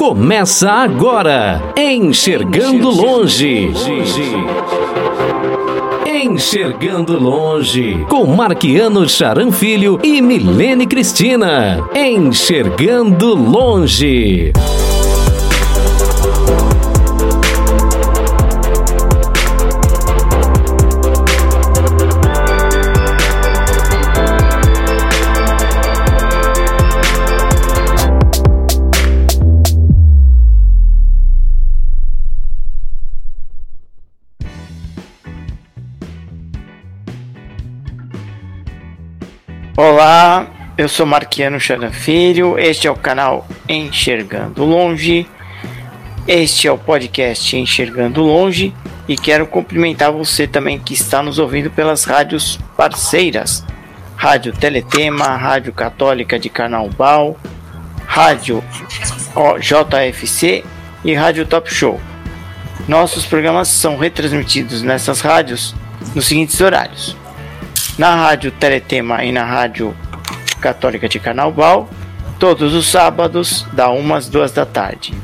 Começa agora, Enxergando Longe. Enxergando Longe, com Marquiano Charan Filho e Milene Cristina. Enxergando Longe. Eu sou Marquiano Charan Filho, este é o canal Enxergando Longe, este é o podcast Enxergando Longe e quero cumprimentar você também que está nos ouvindo pelas rádios parceiras, Rádio Teletema, Rádio Católica de Carnaubal, Rádio JFC e Rádio Top Show. Nossos programas são retransmitidos nessas rádios nos seguintes horários. Na Rádio Teletema e na Rádio Católica de Carnaval, todos os sábados, da 1 às 2 da tarde.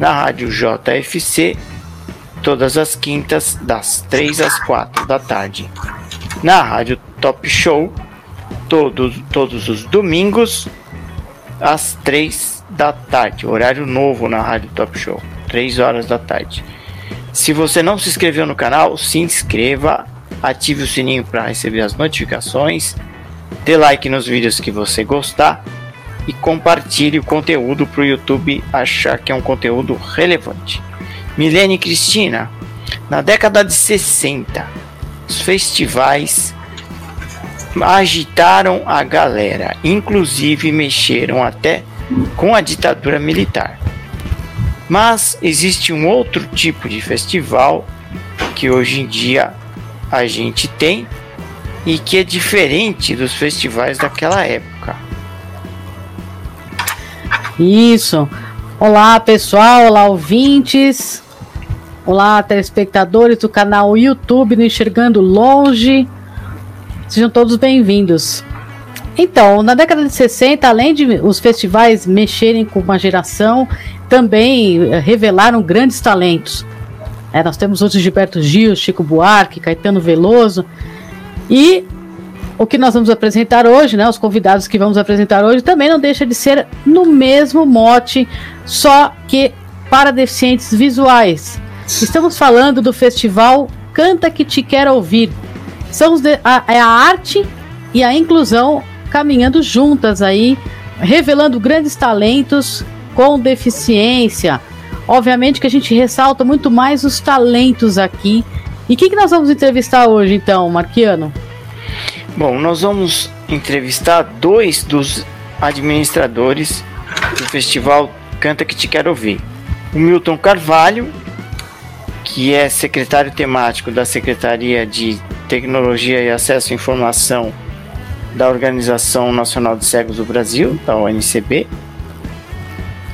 Na Rádio JFC, todas as quintas, das 3 às 4 da tarde. Na Rádio Top Show, todos, todos os domingos, às 3 da tarde. Horário novo na Rádio Top Show, 3 horas da tarde. Se você não se inscreveu no canal, se inscreva ative o sininho para receber as notificações, dê like nos vídeos que você gostar e compartilhe o conteúdo para o YouTube achar que é um conteúdo relevante. Milene Cristina, na década de 60, os festivais agitaram a galera, inclusive mexeram até com a ditadura militar. Mas existe um outro tipo de festival que hoje em dia a gente tem e que é diferente dos festivais daquela época. Isso. Olá, pessoal, olá, ouvintes. Olá, telespectadores do canal YouTube no Enxergando Longe. Sejam todos bem-vindos. Então, na década de 60, além de os festivais mexerem com uma geração, também eh, revelaram grandes talentos. É, nós temos outros Gilberto Gil, Chico Buarque, Caetano Veloso. E o que nós vamos apresentar hoje, né, os convidados que vamos apresentar hoje, também não deixa de ser no mesmo mote, só que para deficientes visuais. Estamos falando do festival Canta que Te Quero Ouvir. São a, é a arte e a inclusão caminhando juntas aí, revelando grandes talentos com deficiência, Obviamente que a gente ressalta muito mais os talentos aqui. E quem que nós vamos entrevistar hoje, então, Marquiano? Bom, nós vamos entrevistar dois dos administradores do festival Canta Que Te Quero Ouvir. O Milton Carvalho, que é secretário temático da Secretaria de Tecnologia e Acesso à Informação da Organização Nacional de Cegos do Brasil, da ONCB,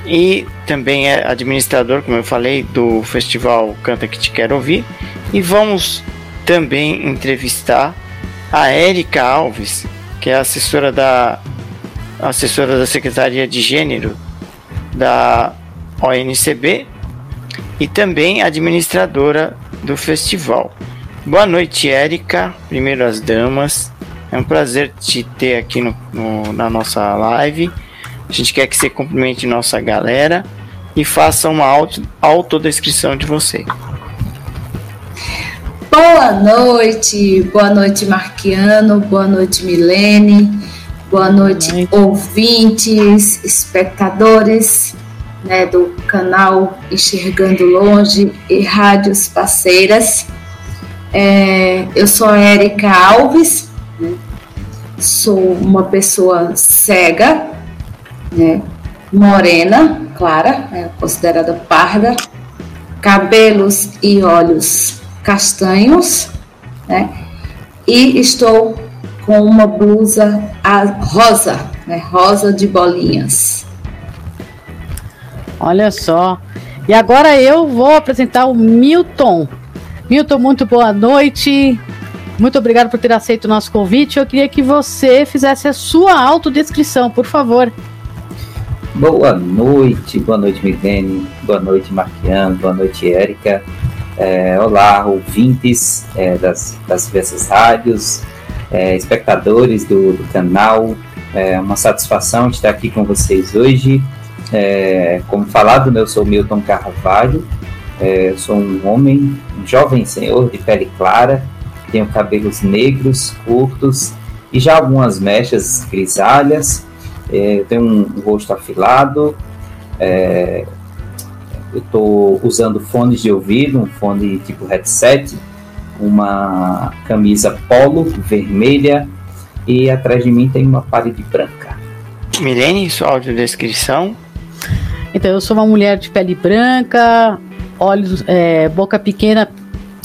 e também é administrador, como eu falei, do festival Canta Que Te Quero Ouvir. E vamos também entrevistar a Érica Alves, que é assessora da assessora da Secretaria de Gênero da ONCB e também administradora do festival. Boa noite, Érica. Primeiro as damas. É um prazer te ter aqui no, no, na nossa live. A gente quer que você cumprimente nossa galera e faça uma auto, autodescrição de você. Boa noite, boa noite Marquiano, boa noite Milene, boa noite, boa noite. ouvintes, espectadores né, do canal Enxergando Longe e rádios parceiras. É, eu sou a Érica Alves, né, sou uma pessoa cega, né, morena, clara, é considerada parda, cabelos e olhos castanhos, né, e estou com uma blusa rosa, né, rosa de bolinhas. Olha só. E agora eu vou apresentar o Milton. Milton, muito boa noite. Muito obrigado por ter aceito o nosso convite. Eu queria que você fizesse a sua autodescrição, por favor. Boa noite, boa noite, Milene, boa noite, Marquiano, boa noite, Érica. É, olá, ouvintes é, das, das diversas rádios, é, espectadores do, do, canal. É uma satisfação estar aqui com vocês hoje. É, como falado, né, eu sou Milton Carvalho, é, sou um homem, um jovem senhor de pele clara, tenho cabelos negros, curtos e já algumas mechas grisalhas. É, tenho um, um rosto afilado. É, eu estou usando fones de ouvido, um fone tipo headset, uma camisa polo vermelha e atrás de mim tem uma parede branca. Milene, sua audiodescrição? Então, eu sou uma mulher de pele branca, olhos, é, boca pequena,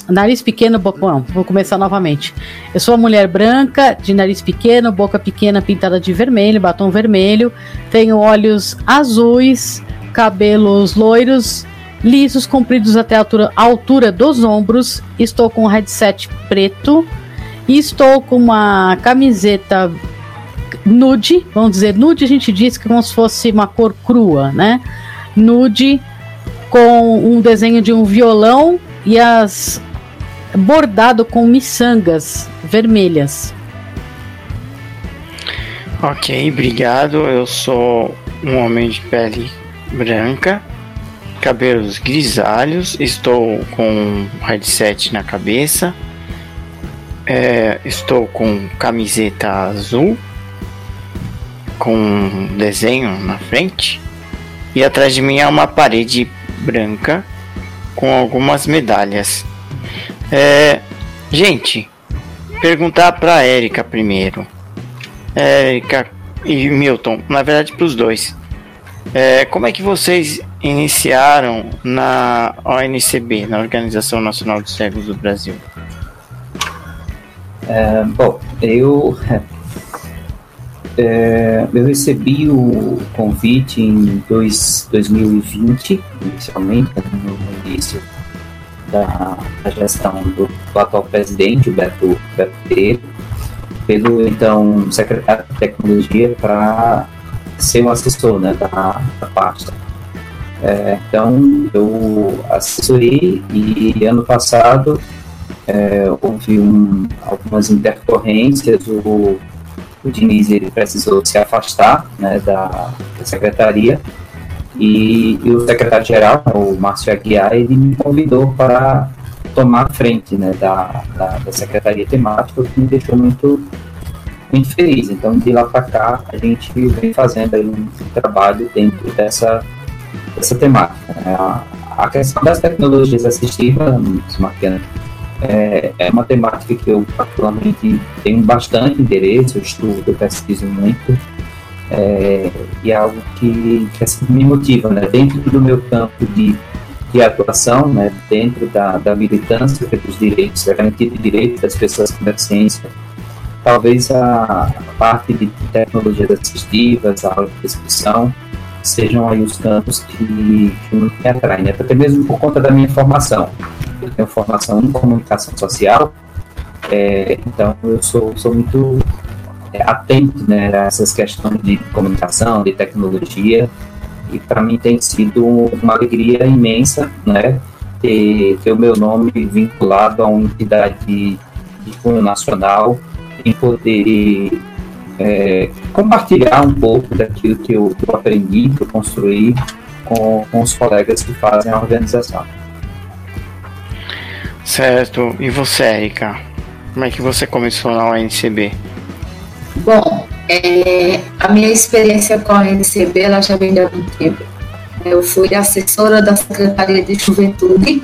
nariz pequeno, boca. Não, vou começar novamente. Eu sou uma mulher branca, de nariz pequeno, boca pequena, pintada de vermelho, batom vermelho. Tenho olhos azuis, cabelos loiros, lisos, compridos até a altura, a altura dos ombros. Estou com um headset preto. E estou com uma camiseta nude, vamos dizer, nude a gente diz que é como se fosse uma cor crua, né? Nude com um desenho de um violão e as bordado com miçangas vermelhas. Ok, obrigado. Eu sou um homem de pele branca, cabelos grisalhos, estou com um headset na cabeça, é, estou com camiseta azul, com um desenho na frente, e atrás de mim é uma parede branca com algumas medalhas. É, gente, perguntar para Érica primeiro. Érica e Milton, na verdade para os dois. É, como é que vocês iniciaram na ONCB, na Organização Nacional dos Cegos do Brasil? É, bom, eu é, eu recebi o convite em dois, 2020, inicialmente, no início da, da gestão do, do, atual presidente, o Beto, Beto Pereira, pelo então secretário de Tecnologia para ser um assessor né, da, da pasta. É, então, eu assessorei e ano passado é, houve um, algumas intercorrências, o, o Diniz ele precisou se afastar né, da, da secretaria e, e o secretário-geral, o Márcio Aguiar, ele me convidou para tomar frente né, da, da, da secretaria temática, o que me deixou muito, muito feliz. Então, de lá para cá, a gente vem fazendo aí um, trabalho dentro dessa, dessa temática. Né? A, a questão das tecnologias assistivas, Marquiana, é, é uma temática que eu particularmente tenho bastante interesse, eu estudo, eu pesquiso muito, é, e é algo que, que assim, me motiva, né? Dentro do meu campo de, de atuação, né? Dentro da, da militância pelos direitos, da garantia de direitos das pessoas com deficiência, talvez a, a parte de tecnologias assistivas, a descrição, sejam aí os campos que, que me atraem, né? até mesmo por conta da minha formação. Eu tenho formação em comunicação social, é, então eu sou, sou muito atento né, a essas questões de comunicação, de tecnologia, e para mim tem sido uma alegria imensa né, ter, ter o meu nome vinculado a uma entidade de, de cunho nacional e poder é, compartilhar um pouco daquilo que eu, que eu aprendi, que eu construí com, com os colegas que fazem a organização. Certo. E você, Erika? Como é que você começou na ONCB? Bom, é, a minha experiência com a NCB ela já vem de algum tempo. Eu fui assessora da Secretaria de Juventude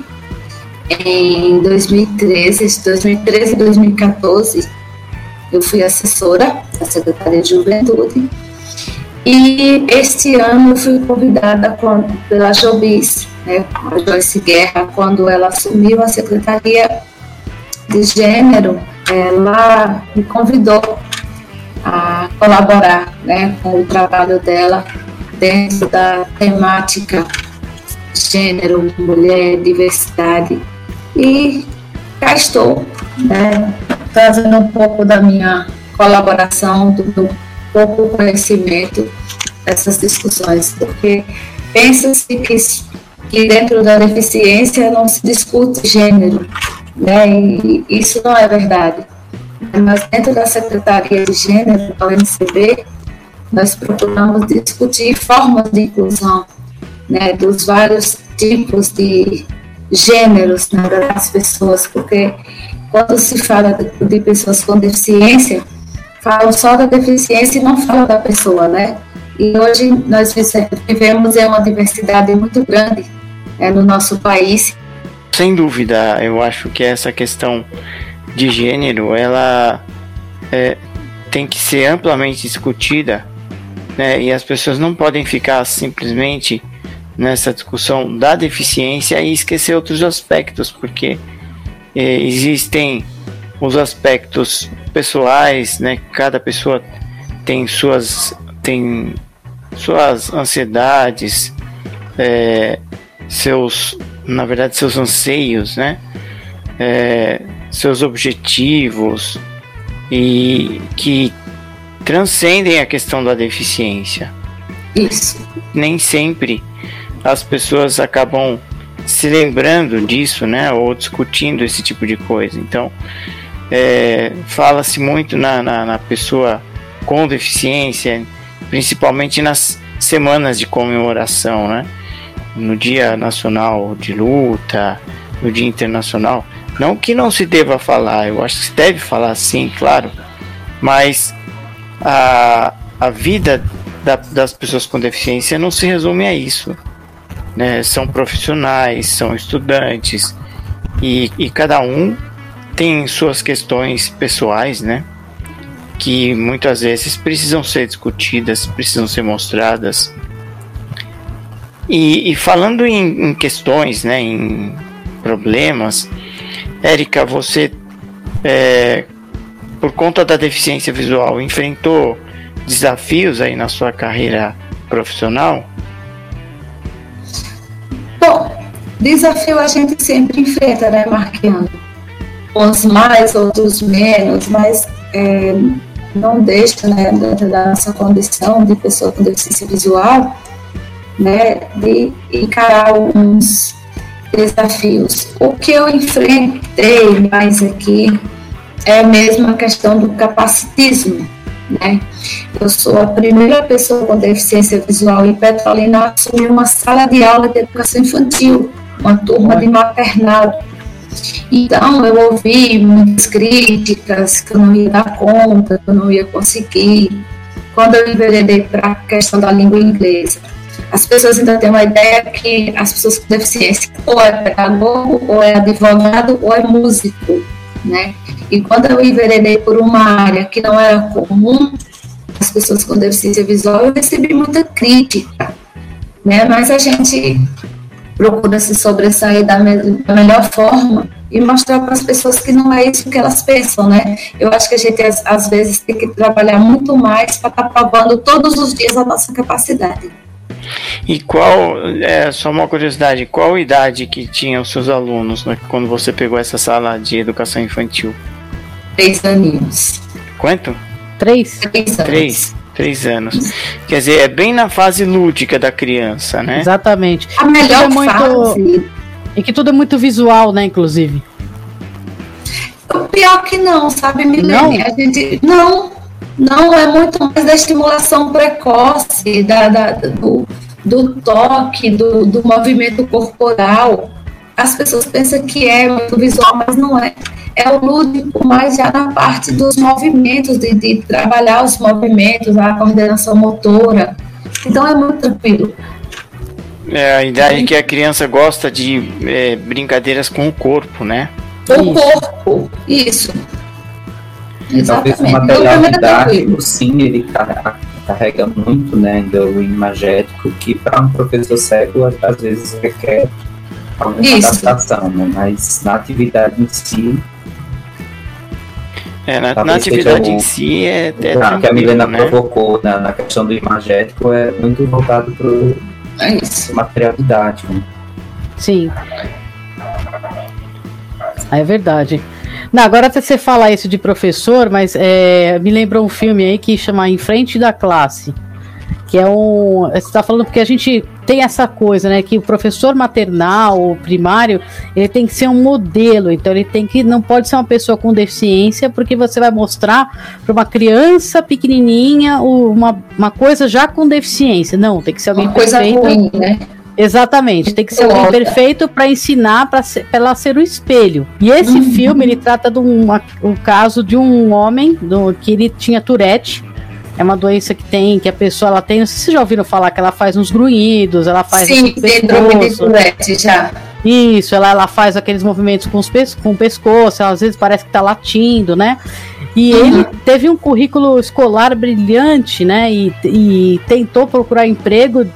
em 2013, 2013 e 2014. Eu fui assessora da Secretaria de Juventude. E este ano eu fui convidada pela Jobis, né, a Joyce Guerra, quando ela assumiu a Secretaria de Gênero, ela me convidou a colaborar né, com o trabalho dela dentro da temática gênero, mulher, diversidade. E cá estou, né, trazendo um pouco da minha colaboração, do meu pouco conhecimento dessas discussões, porque pensa-se que, que dentro da deficiência não se discute gênero, né? E isso não é verdade. Mas dentro da Secretaria de Gênero da UNCB, nós procuramos discutir formas de inclusão, né, dos vários tipos de gêneros né, das pessoas, porque quando se fala de, de pessoas com deficiência, falam só da deficiência e não falam da pessoa, né? E hoje nós vivemos em uma diversidade muito grande né, no nosso país. Sem dúvida, eu acho que essa questão de gênero, ela é, tem que ser amplamente discutida, né? E as pessoas não podem ficar simplesmente nessa discussão da deficiência e esquecer outros aspectos, porque é, existem os aspectos pessoais, né? Cada pessoa tem suas tem suas ansiedades, é, seus na verdade seus anseios, né? É, seus objetivos e que transcendem a questão da deficiência. Isso. Nem sempre as pessoas acabam se lembrando disso, né, ou discutindo esse tipo de coisa. Então, é, fala-se muito na, na, na, pessoa com deficiência, principalmente nas semanas de comemoração, né, no Dia Nacional de Luta, no Dia Internacional. Não que não se deva falar, eu acho que se deve falar sim, claro, mas a, a vida da, das pessoas com deficiência não se resume a isso né, são profissionais, são estudantes e, e cada um tem suas questões pessoais, né? Que muitas vezes precisam ser discutidas, precisam ser mostradas. E, e falando em, em, questões, né, em problemas, Érica, você, é, por conta da deficiência visual, enfrentou desafios aí na sua carreira profissional? Bom, desafio a gente sempre enfrenta, né, Marquinhos? Uns mais, outros menos, mas é, não deixa, né, dentro da nossa condição de pessoa com deficiência visual, né, de encarar alguns desafios. O que eu enfrentei mais aqui é mesmo a questão do capacitismo, né? Eu sou a primeira pessoa com deficiência visual em Petrolina a assumir uma sala de aula de educação infantil, uma turma de maternal. Então, eu ouvi muitas críticas que eu não ia dar conta, que eu não ia conseguir. Quando eu enveredei para a questão da língua inglesa, as pessoas ainda têm uma ideia que as pessoas com deficiência ou é pedagogo, ou é advogado, ou é músico, né? E quando eu enveredei por uma área que não era comum, as pessoas com deficiência visual, eu recebi muita crítica, né? Mas a gente procura se sobressair da, me da melhor forma e mostrar para as pessoas que não é isso que elas pensam, né? Eu acho que a gente às, vezes tem que trabalhar muito mais para estar tá provando todos os dias a nossa capacidade. E qual, é, só uma curiosidade, qual idade que tinham os seus alunos né, quando você pegou essa sala de educação infantil? Três aninhos. Quanto? Três? Três anos. Três. Três anos. Quer dizer, é bem na fase lúdica da criança, né? Exatamente. A melhor é muito... fase. E que tudo é muito visual, né, inclusive. O pior que não, sabe, Milene? Não? A gente. Não, não, é muito mais da estimulação precoce, da, da do, do, toque, do, do movimento corporal. As pessoas pensam que é muito visual, mas não é é o lúdico mais já na parte dos movimentos, de, de trabalhar os movimentos, a coordenação motora. Então é muito tranquilo. É a ideia é que a criança gosta de é, brincadeiras com o corpo, né? O isso. corpo, isso. Talvez o material então, didático, sim, ele carrega muito, né, do imagético, que para um professor cego às vezes requer alguma adaptação, né? mas na atividade em si é, na, na atividade em si é, é ah, que a Milena né? provocou na, na, questão do imagético é muito voltado para o é material didático. Sim. É verdade. Não, agora até você fala isso de professor, mas é, me lembra um filme aí que chama Em Frente da Classe. Que é um. Você está falando porque a gente tem essa coisa, né? Que o professor maternal, ou primário, ele tem que ser um modelo. Então ele tem que. Não pode ser uma pessoa com deficiência, porque você vai mostrar para uma criança pequenininha uma, uma coisa já com deficiência. Não, tem que ser alguém uma coisa perfeito. ruim, né? Exatamente, tem que ser alguém perfeito para ensinar para ela ser o espelho. E esse uhum. filme ele trata de um, um caso de um homem do, que ele tinha Tourette. É uma doença que tem, que a pessoa ela tem. Não sei se vocês já ouviram falar que ela faz uns grunhidos, ela faz. Sim, síndrome de Tourette já. Isso, ela, ela faz aqueles movimentos com, os com o pescoço, às vezes parece que tá latindo, né? E uhum. ele teve um currículo escolar brilhante, né? E, e tentou procurar emprego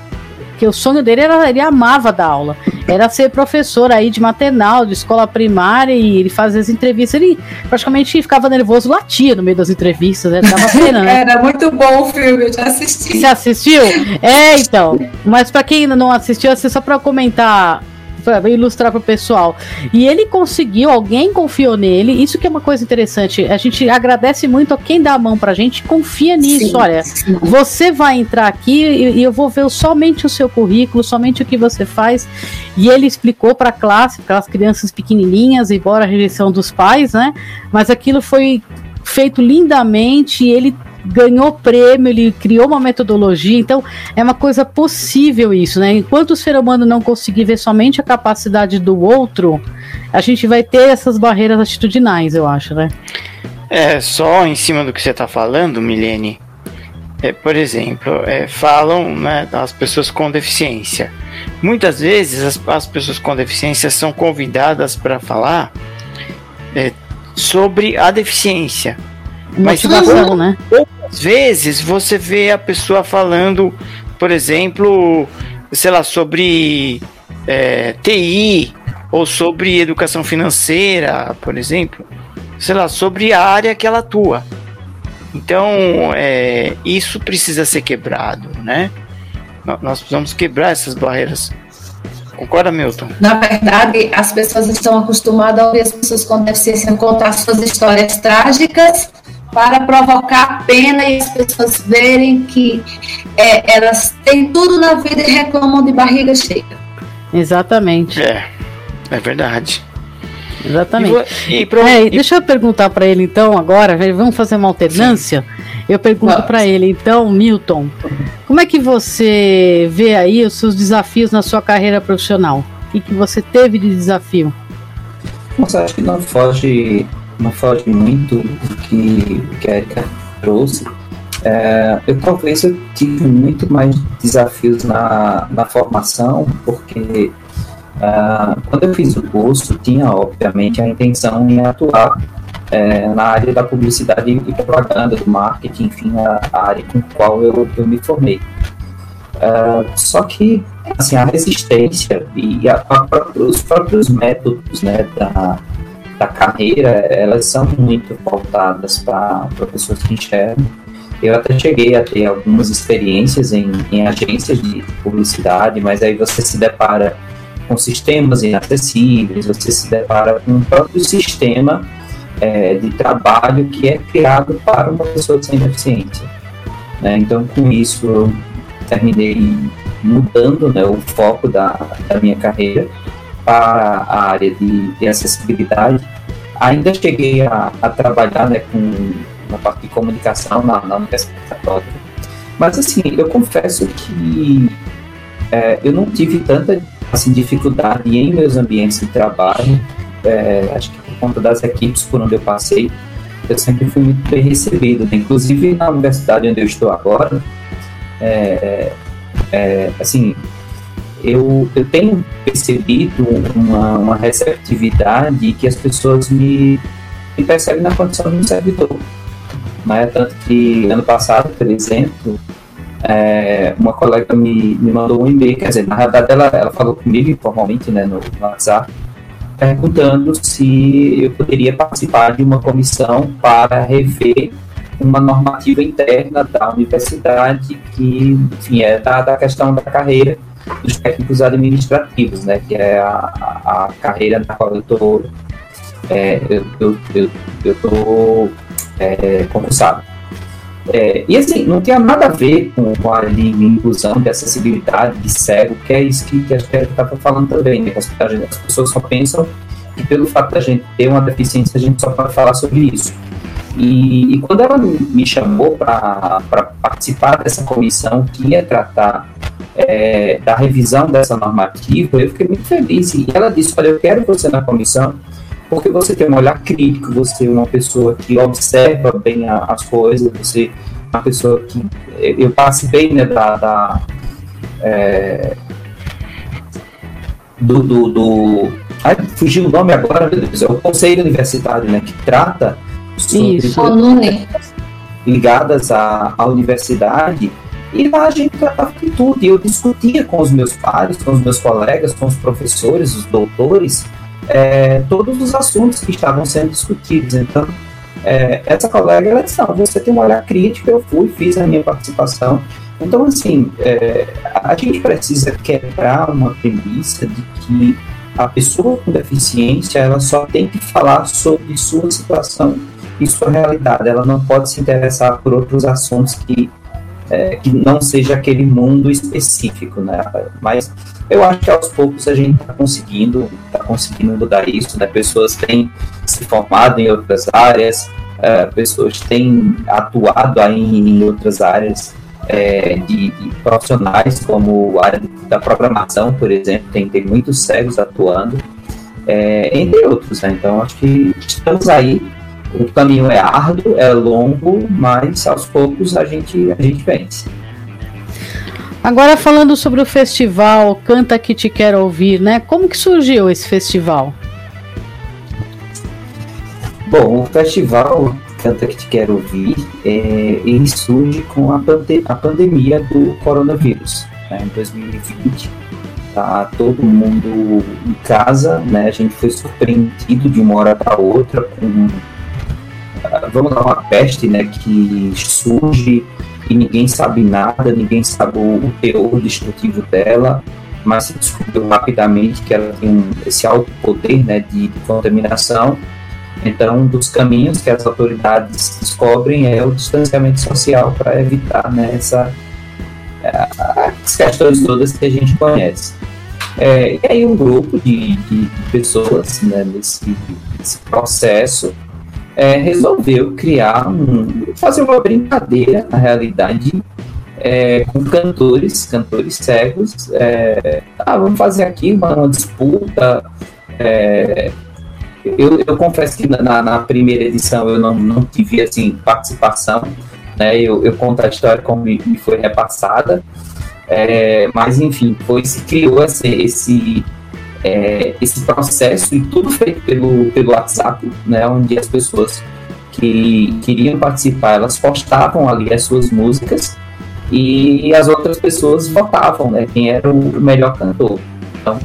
porque o sonho dele era, ele amava dar aula. Era ser professor aí de maternal, de escola primária, e ele fazia as entrevistas. Ele praticamente ficava nervoso, latia no meio das entrevistas, né? Tava pena, né? Era muito bom o filme, eu já assisti. Você assistiu? É, então. Mas para quem ainda não assistiu, assim, só para comentar para ilustrar para o pessoal. E ele conseguiu, alguém confiou nele. Isso que é uma coisa interessante. A gente agradece muito a quem dá a mão para a gente, confia nisso. Sim, Olha, sim. você vai entrar aqui e, eu vou ver somente o seu currículo, somente o que você faz. E ele explicou para a classe, para as crianças pequenininhas, embora a rejeição dos pais, né? Mas aquilo foi feito lindamente e ele ganhou prêmio, ele criou uma metodologia, então é uma coisa possível isso, né? Enquanto o ser humano não conseguir ver somente a capacidade do outro, a gente vai ter essas barreiras atitudinais, eu acho, né? É, só em cima do que você está falando, Milene, é, por exemplo, é, falam né, das pessoas com deficiência. Muitas vezes as, as pessoas com deficiência são convidadas para falar é, sobre a deficiência Motivação, né? Poucas vezes você vê a pessoa falando, por exemplo, sei lá, sobre é, TI ou sobre educação financeira, por exemplo, sei lá, sobre a área que ela atua. Então, é, isso precisa ser quebrado, né? Nós precisamos quebrar essas barreiras. Concorda, Milton? Na verdade, as pessoas estão acostumadas a ouvir as pessoas com deficiência contar suas histórias trágicas para provocar pena e as pessoas verem que é, elas têm tudo na vida e reclamam de barriga cheia. Exatamente. É, é verdade. Exatamente. E, e, pro, é, e... Deixa eu perguntar para ele então agora, vamos fazer uma alternância. Sim. Eu pergunto para ele então, Milton, como é que você vê aí os seus desafios na sua carreira profissional? O que, que você teve de desafio? Nossa, acho que não foge não foge muito do que, que a Erika trouxe. É, eu talvez eu tive muito mais desafios na, na formação, porque uh, quando eu fiz o curso, tinha obviamente a intenção em atuar é, na área da publicidade e propaganda, do marketing, enfim, a, a área com a qual eu, eu me formei. Uh, só que assim, a resistência e a, a, os próprios métodos né, da, da carreira, elas são muito voltadas para pessoas que enxergam. Eu até cheguei a ter algumas experiências em, em agências de publicidade, mas aí você se depara com sistemas inacessíveis, você se depara com um próprio sistema é, de trabalho que é criado para uma pessoa sem deficiência. Né? Então, com isso, eu terminei mudando né, o foco da, da minha carreira para a área de, de acessibilidade. Ainda cheguei a, a trabalhar né, com na parte de comunicação na, na Universidade Católica. Mas assim, eu confesso que é, eu não tive tanta assim, dificuldade em meus ambientes de trabalho. É, acho que por conta das equipes por onde eu passei, eu sempre fui muito bem recebido. Né? Inclusive na universidade onde eu estou agora, é, é, assim, eu, eu tenho percebido uma, uma receptividade que as pessoas me, me percebem na condição de um servidor. Né? Tanto que ano passado, por exemplo, é, uma colega me, me mandou um e-mail, quer dizer, na verdade ela, ela falou comigo informalmente né, no, no WhatsApp, perguntando se eu poderia participar de uma comissão para rever uma normativa interna da universidade que, enfim, é da, da questão da carreira dos técnicos administrativos, né, que é a, a, carreira na qual eu estou é, eu, eu, eu, eu tô é, concursado. É, e assim, não tinha nada a ver com, com a inclusão de acessibilidade, de cego, que é isso que, que a gente estava falando também, né? As, as pessoas só pensam que pelo fato da gente ter uma deficiência, a gente só pode falar sobre isso. E, e quando ela me chamou para participar dessa comissão que ia tratar é, da revisão dessa normativa, eu fiquei muito feliz. E ela disse: Olha, eu quero você na comissão porque você tem um olhar crítico, você é uma pessoa que observa bem a, as coisas, você é uma pessoa que. Eu participei né, da. da é, do, do, do ai, fugiu o nome agora, meu Deus, é o Conselho Universitário, né, que trata sobre ligadas à, à universidade, e lá a gente tratava de tudo, e eu discutia com os meus pares, com os meus colegas, com os professores, os doutores, é, todos os assuntos que estavam sendo discutidos. Então, é, essa colega, ela disse, não, você tem um olhar crítico, eu fui, fiz a minha participação. Então, assim, é, a gente precisa quebrar uma premissa de que a pessoa com deficiência, ela só tem que falar sobre sua situação sua realidade. Ela não pode se interessar por outros assuntos que, é, que não seja aquele mundo específico, né? Mas eu acho que aos poucos a gente está conseguindo, está conseguindo mudar isso, né? Pessoas têm se formado em outras áreas, é, pessoas têm atuado aí em outras áreas é, de, de, profissionais, como a área da programação, por exemplo, tem, tem muitos cegos atuando, é, entre outros, né? Então acho que estamos aí. O caminho é árduo, é longo, mas aos poucos a gente, a gente vence. Agora falando sobre o festival Canta que te quero ouvir, né? Como que surgiu esse festival? Bom, o festival Canta que te quero ouvir, é, ele surge com a, pande a pandemia do coronavírus, né, em 2020. Tá todo mundo em casa, né? A gente foi surpreendido de uma hora para outra com vamos lá, uma peste, né, que surge e ninguém sabe nada, ninguém sabe o, teor destrutivo dela, mas se descobriu rapidamente que ela tem esse alto poder né, de, de contaminação. Então, um dos caminhos que as autoridades descobrem é o distanciamento social para evitar né, essa, é, as questões todas que a gente conhece. É, e aí um grupo de, de pessoas né, nesse, nesse processo é, resolveu criar um, fazer uma brincadeira na realidade é, com cantores, cantores cegos. É, ah, vamos fazer aqui uma, uma disputa. É, eu, eu, confesso que na, na, primeira edição eu não, não tive assim participação, né? Eu, eu conto a história como me, me foi repassada, é, mas enfim, foi se criou esse, esse é, esse processo e tudo feito pelo, pelo WhatsApp, né, onde as pessoas que queriam participar, elas postavam ali as suas músicas e as outras pessoas votavam, né, quem era o melhor cantor. Então,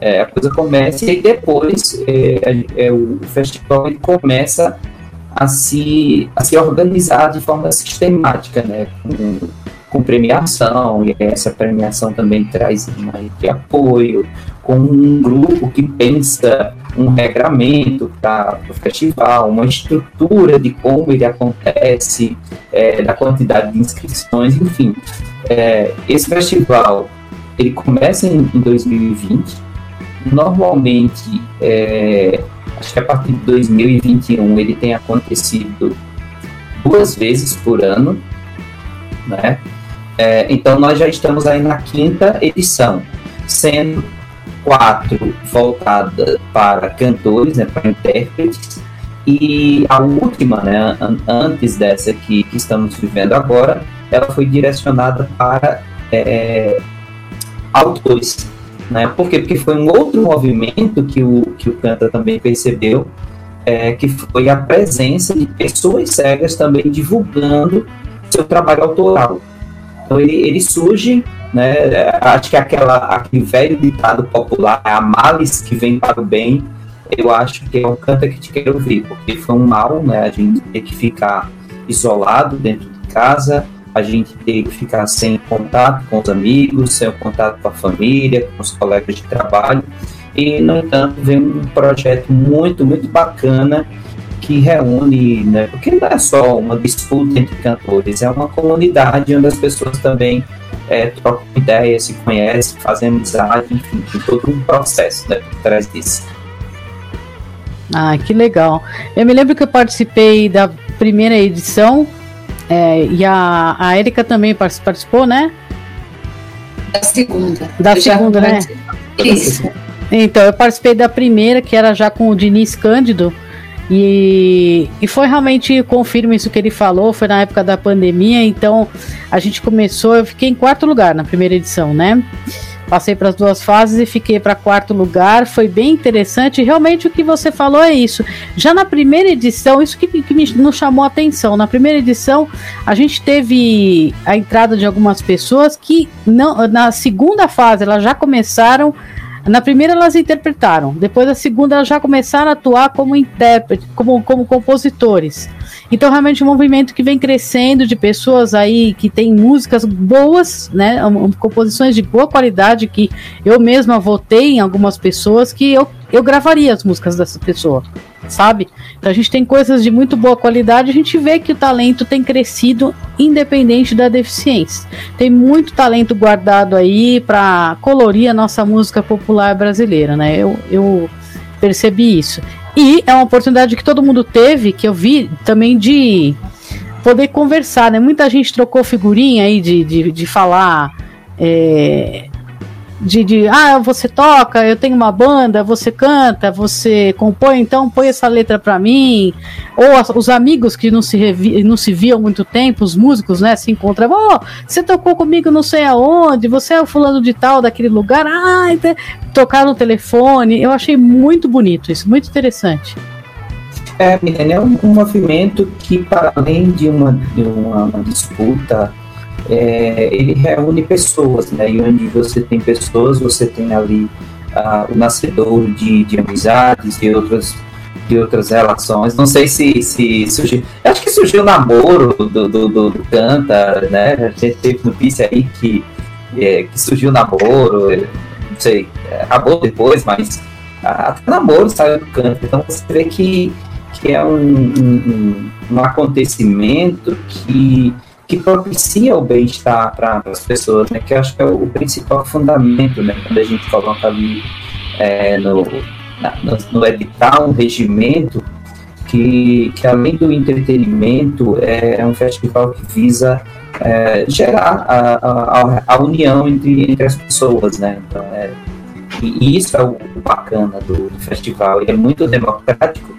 é, a coisa começa e depois é, é, o festival ele começa a se, a se organizar de forma sistemática, né, com, com premiação, e essa premiação também traz mais de apoio, com um grupo que pensa um regramento para o festival, uma estrutura de como ele acontece, é, da quantidade de inscrições, enfim. É, esse festival ele começa em, em 2020. Normalmente, é, acho que a partir de 2021 ele tem acontecido duas vezes por ano, né? É, então nós já estamos aí na quinta edição, sendo quatro voltada para cantores, né, para intérpretes, e a última, né, antes dessa que, que estamos vivendo agora, ela foi direcionada para é, autores. Né? Por quê? Porque foi um outro movimento que o, que o Canta também percebeu, é, que foi a presença de pessoas cegas também divulgando seu trabalho autoral. Então ele, ele surge né? Acho que aquela, aquele velho ditado popular, a males que vem para o bem, eu acho que é um canta que te quero ouvir, porque foi um mal, né? A gente ter que ficar isolado dentro de casa, a gente ter que ficar sem contato com os amigos, sem contato com a família, com os colegas de trabalho. E, no entanto, vem um projeto muito, muito bacana que reúne, né, porque não é só uma disputa entre cantores, é uma comunidade onde as pessoas também é, trocam ideias, se conhecem, fazem amizade, enfim, tem todo um processo né, por trás disso. Ah, que legal. Eu me lembro que eu participei da primeira edição é, e a, a Erika também participou, né? Da segunda. Da eu segunda, né? Isso. Então, eu participei da primeira, que era já com o Diniz Cândido. E, e foi realmente, confirma isso que ele falou, foi na época da pandemia, então a gente começou, eu fiquei em quarto lugar na primeira edição, né? Passei para as duas fases e fiquei para quarto lugar. Foi bem interessante. Realmente o que você falou é isso. Já na primeira edição, isso que, que me, nos chamou a atenção. Na primeira edição, a gente teve a entrada de algumas pessoas que não, na segunda fase elas já começaram na primeira elas interpretaram, depois da segunda elas já começaram a atuar como intérprete, como, como compositores. Então realmente um movimento que vem crescendo de pessoas aí que tem músicas boas, né, composições de boa qualidade que eu mesma votei em algumas pessoas que eu, eu gravaria as músicas dessa pessoa sabe? Então a gente tem coisas de muito boa qualidade, a gente vê que o talento tem crescido independente da deficiência. Tem muito talento guardado aí para colorir a nossa música popular brasileira, né? Eu, eu percebi isso. E é uma oportunidade que todo mundo teve, que eu vi também de poder conversar, né? Muita gente trocou figurinha aí de, de, de falar. É, de, de ah, você toca, eu tenho uma banda, você canta, você compõe, então põe essa letra para mim. Ou as, os amigos que não se, revi, não se viam há muito tempo, os músicos, né, se encontram, oh, você tocou comigo não sei aonde, você é o fulano de tal daquele lugar, ah, então, tocar no telefone. Eu achei muito bonito isso, muito interessante. É, é um, um movimento que, para além de uma, de uma, uma disputa é, ele reúne pessoas, né? E onde você tem pessoas, você tem ali ah, o nascedor de, de amizades e outras de outras relações. Não sei se, se surgiu. Acho que surgiu o namoro do, do, do, do Canta, né? A gente teve notícia aí que, é, que surgiu o namoro, não sei, acabou depois, mas até namoro saiu do Canta. Então você vê que, que é um, um, um acontecimento que que propicia o bem-estar para as pessoas, né? Que eu acho que é o principal fundamento, né? Quando a gente coloca ali é, no, no, no edital um regimento que, que além do entretenimento é, é um festival que visa é, gerar a, a, a, união entre, entre as pessoas, né? Então, é, e isso é o, bacana do, do festival. Ele é muito democrático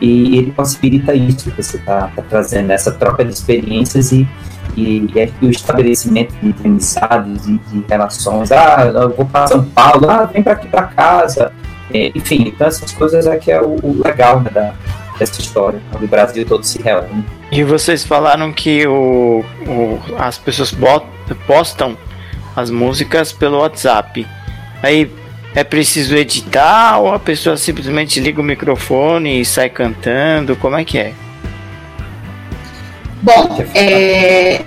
e ele possibilita isso que você está tá trazendo, essa troca de experiências e, e, e o estabelecimento de amizades e de relações. Ah, eu vou para São Paulo, ah, vem para aqui para casa. É, enfim, então essas coisas aqui é o, o legal né, da, dessa história, o Brasil todo se reúne. E vocês falaram que o, o as pessoas bot, postam as músicas pelo WhatsApp. Aí é preciso editar ou a pessoa simplesmente liga o microfone e sai cantando? Como é que é? Bom, é,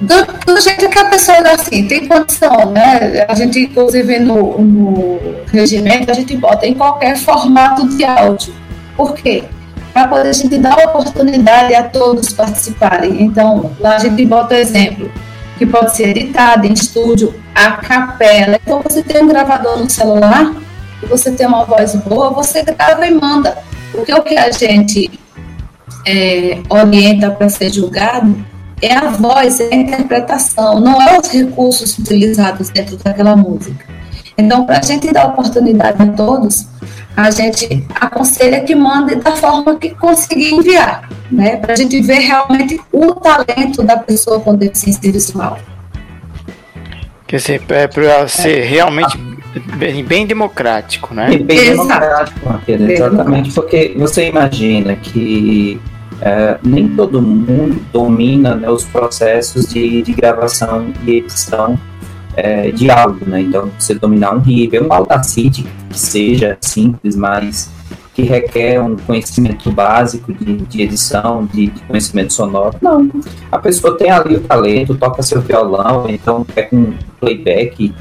do, do, jeito que a pessoa assim, tem condição, né? A gente, inclusive, no, no regimento, a gente bota em qualquer formato de áudio. Por quê? Para poder a gente dar oportunidade a todos participarem. Então, lá a gente bota o exemplo que pode ser editado em estúdio, a capela. Então você tem um gravador no celular você tem uma voz boa, você grava e manda. Porque o que a gente é, orienta para ser julgado é a voz, é a interpretação, não é os recursos utilizados dentro daquela música. Então, para a gente dar oportunidade a todos, a gente aconselha que mande da forma que conseguir enviar, né? Para a gente ver realmente o talento da pessoa com deficiência visual. Quer dizer, é para ser realmente bem, bem, democrático, né? bem Exato. democrático, exatamente, porque você imagina que é, nem todo mundo domina né, os processos de, de gravação e edição é, de áudio, né? Então, você dominar um River, um Audacity que seja simples, mas que requer um conhecimento básico de, de edição, de, de, conhecimento sonoro. Não, a pessoa tem ali o talento, toca seu violão, então é com playback,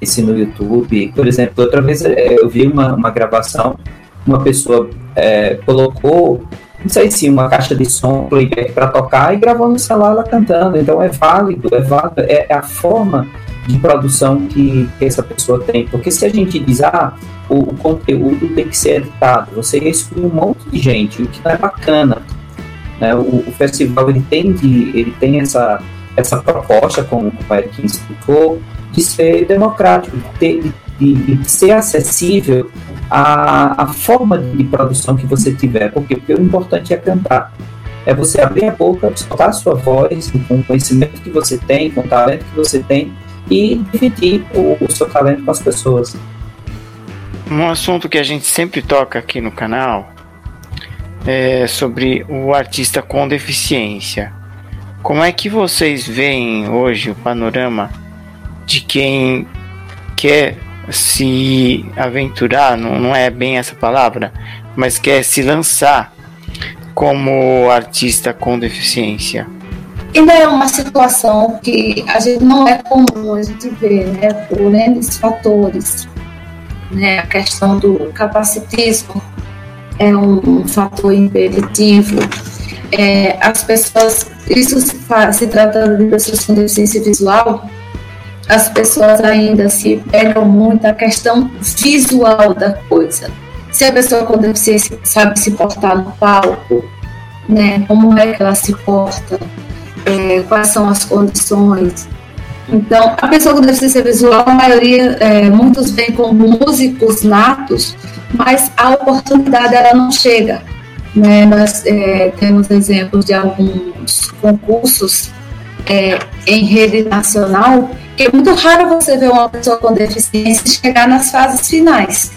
esse no YouTube. Por exemplo, outra vez é, eu vi uma, uma gravação, uma pessoa é, colocou, não sei se uma caixa de som para tocar e gravou no celular ela cantando. Então é válido, é válido, é, é a forma de produção que, que, essa pessoa tem. Porque se a gente diz, ah, o, o conteúdo tem que ser editado, você exclui um monte de gente, o que não é bacana. Né? O, o, festival ele tem, de, ele tem essa, essa proposta, como o Eric explicou, de ser democrático, de, ter, de, de ser acessível à, à forma de produção que você tiver. Porque o importante é cantar. É você abrir a boca, soltar a sua voz, com o conhecimento que você tem, com o talento que você tem, e dividir o, o seu talento com as pessoas. Um assunto que a gente sempre toca aqui no canal é sobre o artista com deficiência. Como é que vocês veem hoje o panorama de quem quer se aventurar, não, não é bem essa palavra, mas quer se lançar como artista com deficiência? ainda é uma situação que a gente não é comum a gente ver, né, por N fatores. Né, a questão do capacitismo é um fator impeditivo. É, as pessoas, isso se, se tratando de pessoas com deficiência visual, as pessoas ainda se pegam muito a questão visual da coisa. Se a pessoa com deficiência sabe se portar no palco, né, como é que ela se porta, é, quais são as condições. Então, a pessoa com deficiência visual, a maioria, é, muitos vêm como músicos natos, mas a oportunidade ela não chega. Né? Nós é, temos exemplos de alguns concursos é, em rede nacional, que é muito raro você ver uma pessoa com deficiência chegar nas fases finais.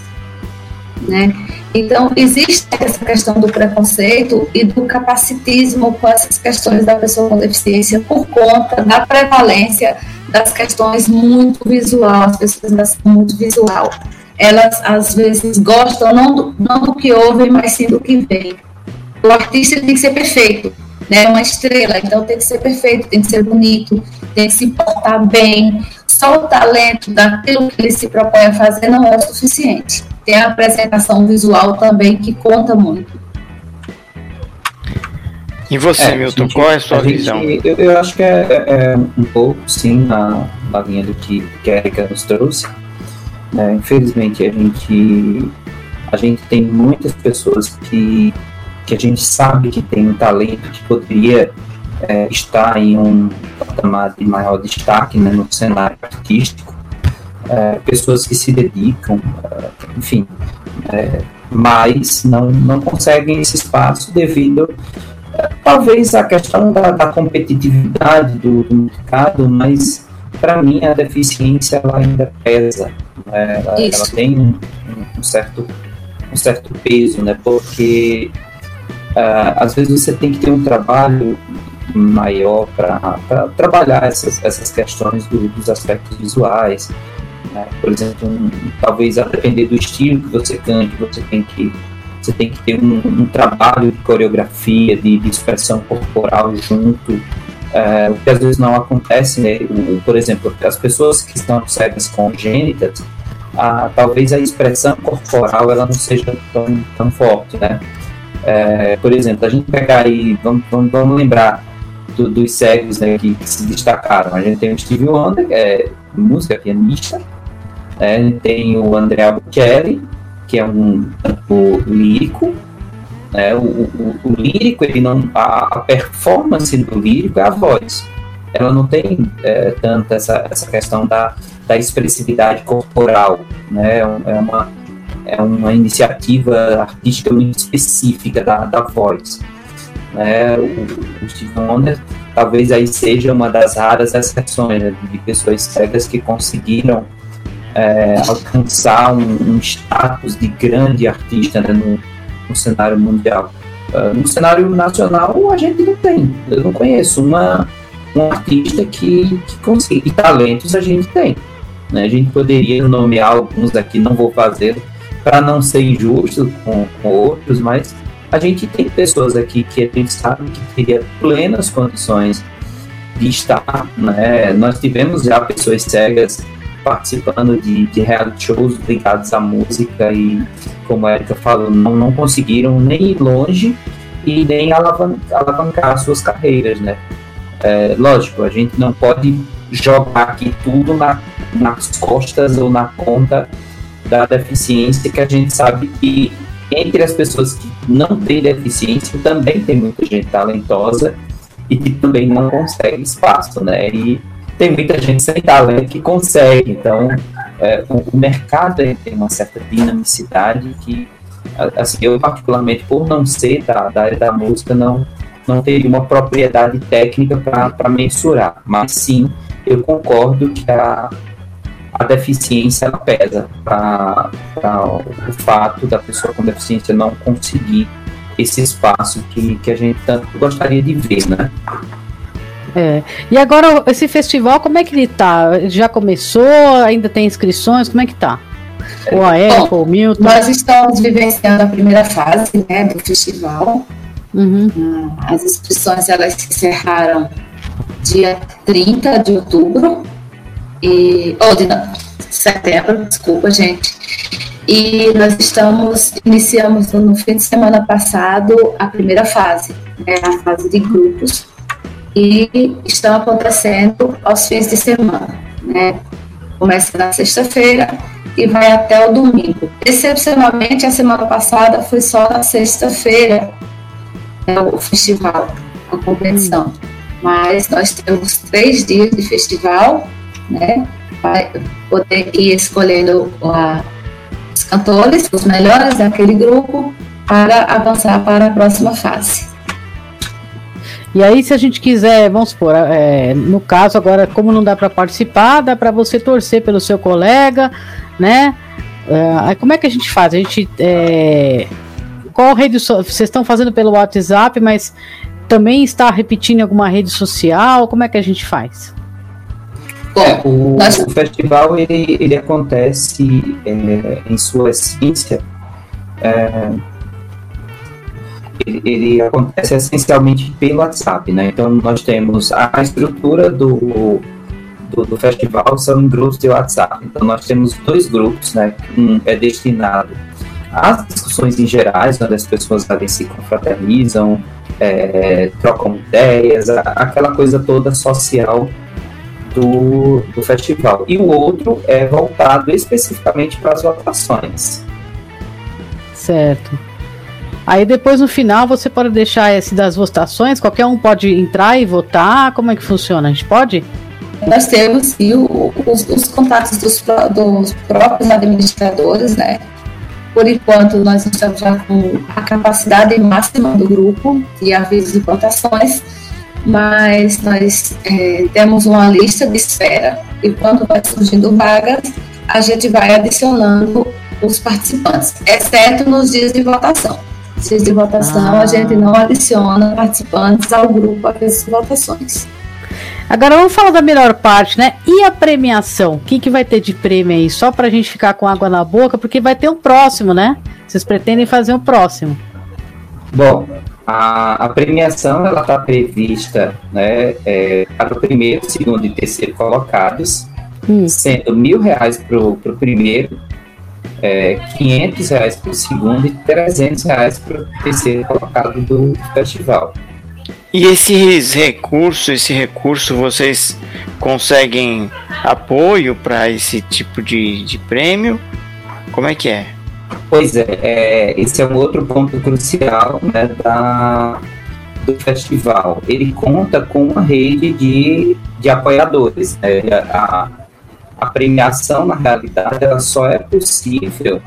Né? Então, existe essa questão do preconceito e do capacitismo com essas questões da pessoa com deficiência por conta da prevalência das questões muito visual, as pessoas muito visual. Elas, às vezes, gostam não do, não do que ouvem, mas sim do que veem. O artista tem que ser perfeito, né? Uma estrela, então tem que ser perfeito, tem que ser bonito, tem que se portar bem. Só o talento daquilo que ele se propõe a fazer não é o suficiente tem a apresentação visual também que conta muito. E você, é, Milton, gente, qual é a sua a visão? Gente, eu, eu, acho que é, é, um pouco, sim, na, na linha do que, que a Erika nos trouxe. É, infelizmente, a gente, a gente tem muitas pessoas que, que a gente sabe que tem um talento que poderia é, estar em um patamar de maior destaque né, no cenário artístico, é, pessoas que se dedicam, é, enfim, é, mas não, não conseguem esse espaço devido é, talvez à questão da, da competitividade do, do, mercado, mas para mim a deficiência ela ainda pesa, né? ela, ela, tem um, um, certo, um certo peso, né? porque uh, às vezes você tem que ter um trabalho maior para trabalhar essas, essas questões do, dos aspectos visuais, né? Por exemplo, um, talvez a depender do estilo que você cante, você tem que você tem que ter um, um trabalho de coreografia, de, de expressão corporal junto, é, o que às vezes não acontece, né? O, por exemplo, as pessoas que estão cegas congênitas, a, talvez a expressão corporal ela não seja tão, tão forte, né? É, por exemplo, a gente pegar aí, vamos, vamos, vamos lembrar do, dos cegos né, que, que, se destacaram. A gente tem o Steve Wonder, que é música, pianista, é, tem o André Bocelli, que é um cantor lírico. Né? O, o, o, lírico, ele não, a, a, performance do lírico é a voz. Ela não tem é, tanto essa, essa questão da, da expressividade corporal. Né? É, é uma, é uma iniciativa artística muito específica da, da voz. Né? O, o Steve Wonder talvez aí seja uma das raras exceções né, de pessoas cegas que conseguiram é, alcançar um, um, status de grande artista né, no, no, cenário mundial. Uh, no cenário nacional, a gente não tem. Eu não conheço uma, um artista que, que consiga. E talentos a gente tem. Né? A gente poderia nomear alguns aqui, não vou fazer para não ser injusto com, com outros, mas a gente tem pessoas aqui que a gente sabe que teria plenas condições de estar, né? Nós tivemos já pessoas cegas participando de, de reality shows ligados à música e, como a Erika falou, não, não conseguiram nem ir longe e nem alavancar, suas carreiras, né? É, lógico, a gente não pode jogar aqui tudo na, nas costas ou na conta da deficiência, que a gente sabe que entre as pessoas que não têm deficiência também tem muita gente talentosa e que também não consegue espaço, né? E tem muita gente sem talento que consegue. Então, é, o, o, mercado tem uma certa dinamicidade que, assim, eu particularmente, por não ser da, da área da música, não, não teria uma propriedade técnica para mensurar. Mas sim, eu concordo que a, a deficiência ela pesa para o fato da pessoa com deficiência não conseguir esse espaço que, que a gente tanto gostaria de ver, né? É. E agora, esse festival, como é que ele tá? Já começou? Ainda tem inscrições? Como é que tá? O AECO, o Milton? Nós estamos vivenciando a primeira fase né, do festival. Uhum. As inscrições elas se encerraram dia 30 de outubro. E, oh, de setembro, desculpa, gente. E nós estamos, iniciamos no fim de semana passado a primeira fase, né, a fase de grupos e estão acontecendo aos fins de semana. Né? Começa na sexta-feira e vai até o domingo. Excepcionalmente, a semana passada foi só na sexta-feira né, o festival, a competição. Mas nós temos três dias de festival, né? Vai poder ir escolhendo uh, os cantores, os melhores daquele grupo, para avançar para a próxima fase. E aí, se a gente quiser, vamos supor, é, no caso agora, como não dá para participar, dá para você torcer pelo seu colega, né? É, como é que a gente faz? A gente. É, qual rede so vocês estão fazendo pelo WhatsApp, mas também está repetindo alguma rede social? Como é que a gente faz? É, o, o, festival ele, ele acontece é, em sua essência é, ele, ele, acontece essencialmente pelo WhatsApp, né? Então nós temos a estrutura do, do, do, festival são grupos de WhatsApp. Então nós temos dois grupos, né? Um é destinado às discussões em gerais, onde as pessoas ali se confraternizam, é, trocam ideias, aquela coisa toda social do, do festival. E o outro é voltado especificamente para as votações. Certo. Aí depois no final você pode deixar esse das votações, qualquer um pode entrar e votar. Como é que funciona? A gente pode? Nós temos sim os, os contatos dos, dos próprios administradores, né? Por enquanto, nós estamos já com a capacidade máxima do grupo de avisos e votações, mas nós é, temos uma lista de espera e quando vai surgindo vagas, a gente vai adicionando os participantes, exceto nos dias de votação dias de votação, ah. a gente não adiciona participantes ao grupo a essas votações. Agora vamos falar da melhor parte, né? E a premiação? O que, que vai ter de prêmio aí? Só pra gente ficar com água na boca, porque vai ter um próximo, né? Vocês pretendem fazer um próximo? Bom, a, a premiação ela está prevista né, é, para o primeiro, segundo e terceiro colocados, hum. sendo mil reais para o primeiro é, 500 reais para o segundo e 300 reais para o terceiro colocado do festival. E esses recursos, esse recurso, vocês conseguem apoio para esse tipo de, de prêmio? Como é que é? Pois é, é, esse é um outro ponto crucial né, da, do festival. Ele conta com uma rede de, de apoiadores. Né? A, a premiação, na realidade, ela só é possível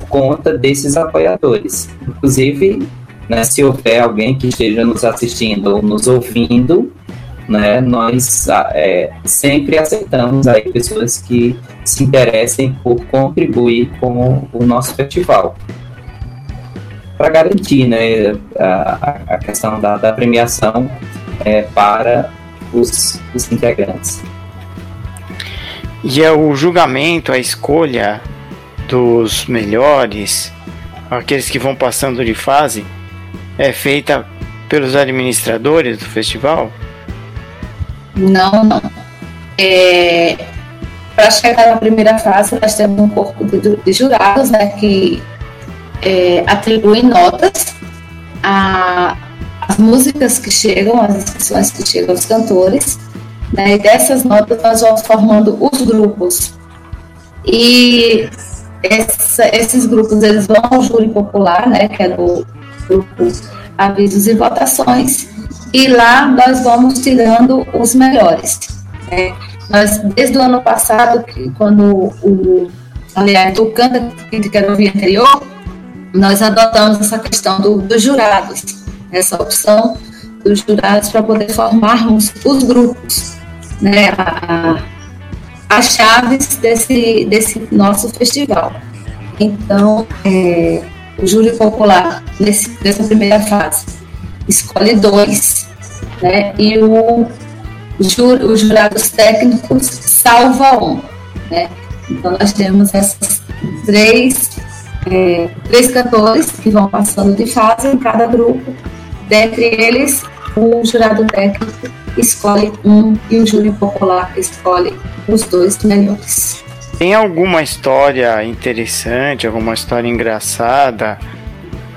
por conta desses apoiadores. Inclusive, né, se houver alguém que esteja nos assistindo ou nos ouvindo, né, nós ah, é, sempre aceitamos aí pessoas que se interessem por contribuir com o nosso festival. Para garantir né, a, a questão da, da premiação é, para os, os integrantes. E é o julgamento, a escolha dos melhores, aqueles que vão passando de fase, é feita pelos administradores do festival? Não, não. É, para chegar na primeira fase, nós temos um corpo de, de jurados né, que é, atribuem notas às músicas que chegam, às inscrições que chegam aos cantores. Né, e dessas notas nós vamos formando os grupos. E essa, esses grupos eles vão ao júri popular, né, que é do grupo Avisos e Votações, e lá nós vamos tirando os melhores. Né. Nós, desde o ano passado, que, quando o, aliás, do Canta que quero ouvir anterior, nós adotamos essa questão do, dos jurados, essa opção dos jurados para poder formarmos os grupos, né, a, as chaves desse, desse nosso festival. Então, é, o júri popular, nesse, nessa primeira fase, escolhe dois, né, e o os jurados técnicos salva um. Né? Então nós temos esses três, é, três cantores que vão passando de fase em cada grupo. Dentre eles, o jurado técnico escolhe um e o júri popular escolhe os dois melhores. Tem alguma história interessante, alguma história engraçada,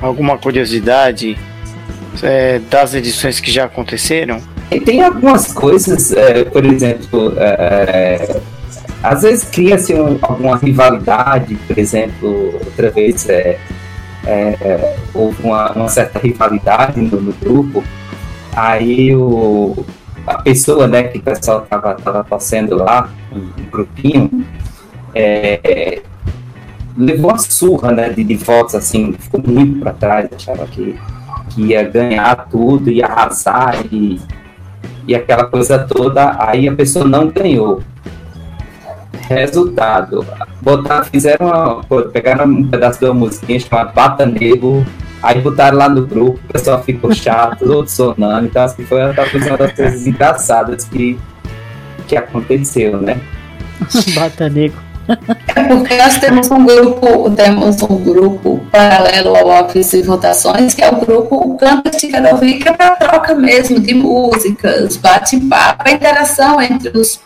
alguma curiosidade é, das edições que já aconteceram? E tem algumas coisas, é, por exemplo, é, é às vezes cria-se um, alguma rivalidade, por exemplo, outra vez é, é, houve uma, uma, certa rivalidade no, no, grupo, aí o, a pessoa né, que o pessoal estava tava torcendo lá, um grupinho, é, levou uma surra né, de, de votos, assim, ficou muito para trás, achava que, que ia ganhar tudo, ia arrasar e e aquela coisa toda, aí a pessoa não ganhou. Resultado, botar, fizeram uma, pegaram um pedaço de uma musiquinha chamada Bata Negro, aí botaram lá no grupo, o pessoal ficou chato, todo sonando, então assim, foi uma das coisas engraçadas que, que aconteceu, né? Bata Negro. É porque nós temos um grupo, temos um grupo paralelo ao Office Votações, que é o grupo Canta de Ouvir, que é para troca mesmo de músicas, bate-papo, a interação entre os,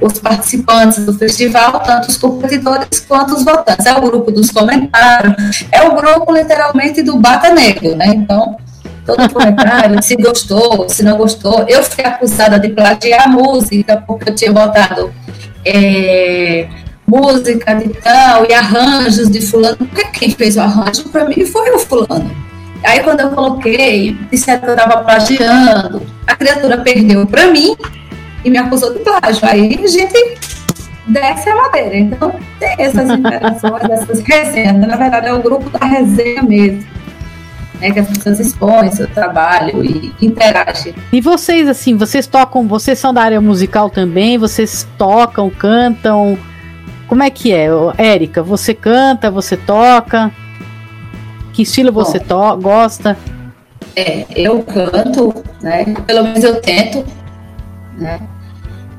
os participantes do festival, tanto os competidores quanto os votantes. É o grupo dos comentários, é o grupo literalmente do Bata Negro, né? Então, todo comentário, se gostou, se não gostou. Eu fui acusada de plagiar a música, porque eu tinha botado. É, música de tal e arranjos de fulano, porque quem fez o arranjo para mim foi o fulano. Aí quando eu coloquei, disseram que eu estava plagiando, a criatura perdeu para mim e me acusou de plágio. Aí a gente desce a madeira. Então tem essas interações, essas resenhas. Na verdade é o grupo da resenha mesmo. Né, que as pessoas expõem seu trabalho e interagem. E vocês, assim, vocês tocam, vocês são da área musical também, vocês tocam, cantam, como é que é? Érica, você canta, você toca? Que estilo Bom, você gosta? É, eu canto, né? Pelo menos eu tento, né?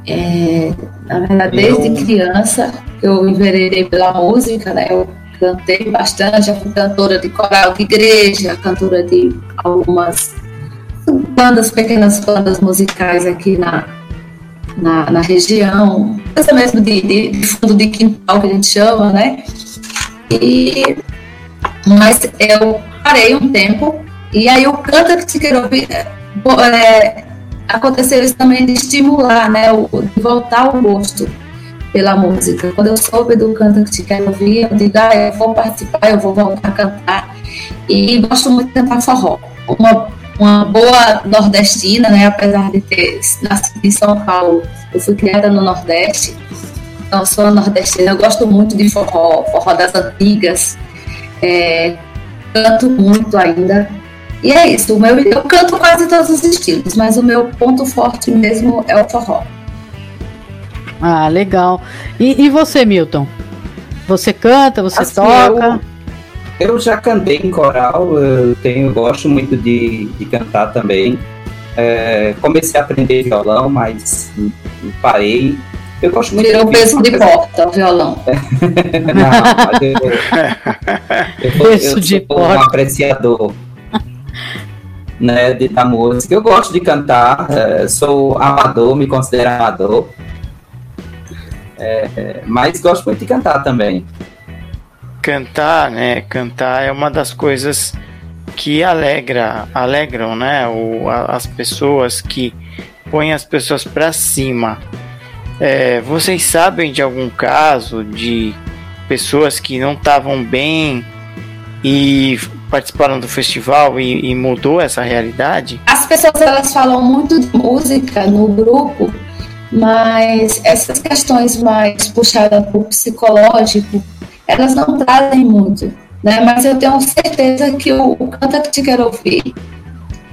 É, na verdade, desde eu... criança eu enveredei pela música, né? Eu cantei bastante, já fui cantora de coral de igreja, cantora de algumas bandas, pequenas bandas musicais aqui na, na, na região, essa mesmo de, de, de, fundo de quintal que a gente chama, né? E, mas eu parei um tempo e aí o Canta que se quer ouvir, é, aconteceu isso também de estimular, né? O, de voltar o gosto pela música. Quando eu soube do Canta que te quero ouvir, eu digo, ah, eu vou participar, eu vou voltar a cantar. E gosto muito de cantar forró. Uma uma boa nordestina, né? Apesar de ter nascido em São Paulo, eu fui criada no Nordeste. Então, eu sou nordestina. Eu gosto muito de forró, forró das antigas. É, canto muito ainda. E é isso. O meu, eu canto quase todos os estilos, mas o meu ponto forte mesmo é o forró. Ah, legal. E, e você, Milton? Você canta, você assim, toca? Eu eu já cantei em coral, eu tenho, gosto muito de, de cantar também. É, comecei a aprender violão, mas parei. Eu gosto muito Tirou de peso de porta o violão. Não, mas eu, eu, eu, eu sou porta. um apreciador né, de, da música. Eu gosto de cantar, é, sou amador, me considero amador. É, mas gosto muito de cantar também. Cantar, né? Cantar é uma das coisas que alegra, alegram, né? O, as pessoas que põem as pessoas para cima. É, vocês sabem de algum caso de pessoas que não estavam bem e participaram do festival e, e, mudou essa realidade? As pessoas elas falam muito de música no grupo, mas essas questões mais puxadas para o psicológico, elas não trazem muito, né? Mas eu tenho certeza que o, o Canta Que Te Quero Ouvir,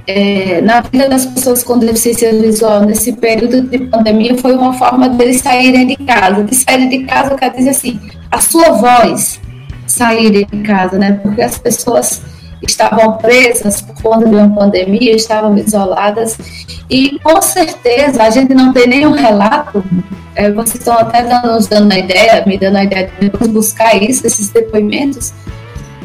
é, na vida das pessoas com deficiência visual nesse período de pandemia foi uma forma deles saírem de casa. De saírem de casa quer dizer assim, a sua voz saírem de casa, né? Porque as pessoas estavam presas por conta de uma pandemia, estavam isoladas e com certeza a gente não tem nenhum relato. É, vocês estão até dando, nos dando a ideia, me dando a ideia de depois buscar isso, esses depoimentos.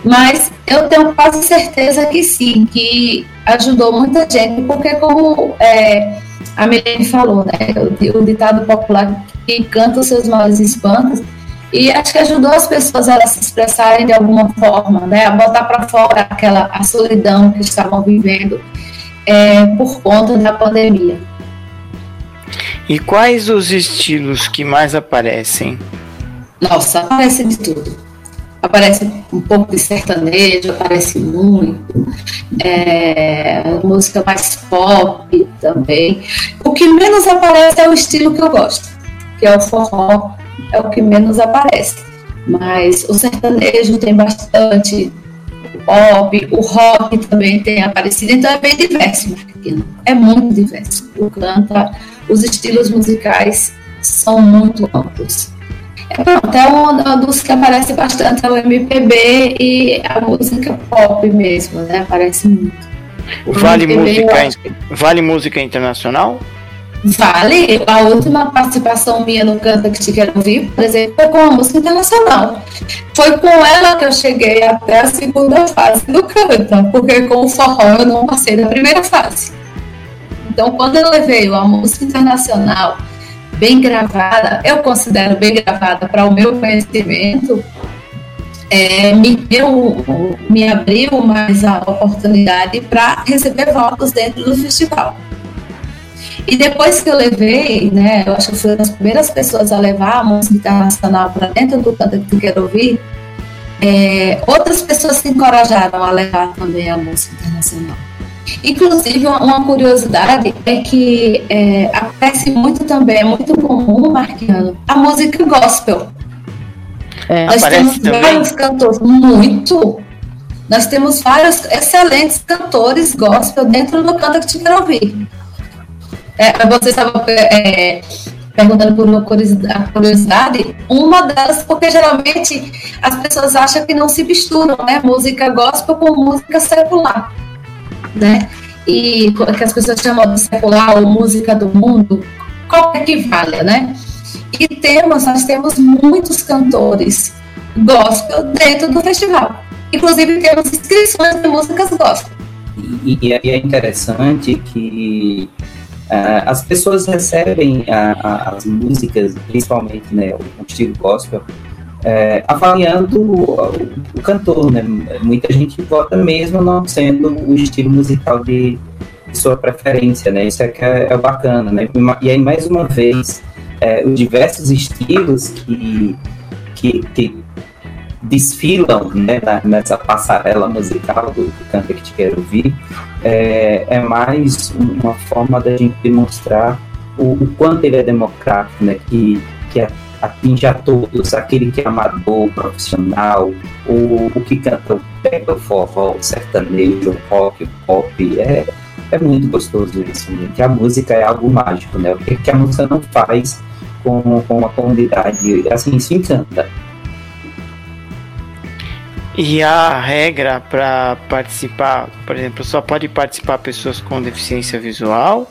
Mas eu tenho quase certeza que sim, que ajudou muita gente, porque como é, a Milene falou, né, o, o ditado popular que canta os seus males espantos, e acho que ajudou as pessoas a se expressarem de alguma forma, né, a botar para fora aquela a solidão que estavam vivendo é, por conta da pandemia. E quais os estilos que mais aparecem? Nossa, aparece de tudo aparece um pouco de sertanejo, aparece muito, é, música mais pop também. O que menos aparece é o estilo que eu gosto, que é o forró, é o que menos aparece. Mas o sertanejo tem bastante, o pop, o rock também tem aparecido, então é bem diverso, é muito diverso. O canta, os estilos musicais são muito amplos. Pronto, é uma dos que aparece bastante é o MPB e a música pop mesmo, né? Aparece muito. O vale música, vale música internacional? Vale. A última participação minha no Canta que te quero ouvir, por exemplo, foi com a música internacional. Foi com ela que eu cheguei até a segunda fase do Canta, porque com o forró eu não passei da primeira fase. Então, quando eu levei a música internacional bem gravada, eu considero bem gravada para o meu conhecimento, é, me, deu, me abriu mais a oportunidade para receber votos dentro do festival. E depois que eu levei, né, eu acho que fui uma das primeiras pessoas a levar a música internacional para dentro do canto que eu quero ouvir, é, outras pessoas se encorajaram a levar também a música internacional. Inclusive, uma curiosidade é que é, aparece muito também, é muito comum, Marquiano, a música gospel. É, Nós temos também. vários cantores, muito. Nós temos vários excelentes cantores gospel dentro do Canta que te quero ouvir. É, você estava é, perguntando por uma curiosidade, uma delas, porque geralmente as pessoas acham que não se misturam, né? Música gospel com música secular né? E que as pessoas chamam de secular ou música do mundo, qualquer que valha, né? E temos, nós temos muitos cantores gospel dentro do festival. Inclusive temos inscrições de músicas gospel. E, e é interessante que uh, as pessoas recebem uh, as músicas, principalmente né, o estilo gospel, é, avaliando o, o, cantor, né? Muita gente vota mesmo não sendo o estilo musical de, sua preferência, né? Isso é que é, é bacana, né? E aí, mais uma vez, é, os diversos estilos que, que, que desfilam né, nessa passarela musical do, Canta Que Te Quero Ouvir, é, é mais uma forma da gente demonstrar o, o quanto ele é democrático, né? Que, que atinge a todos, aquele que é amador, profissional, o, o que canta pega o forró, o sertanejo, o rock, o pop, é, é muito gostoso isso, gente. A música é algo mágico, né? O que, que a música não faz com, com a comunidade, assim, se encanta. E a regra para participar, por exemplo, só pode participar pessoas com deficiência visual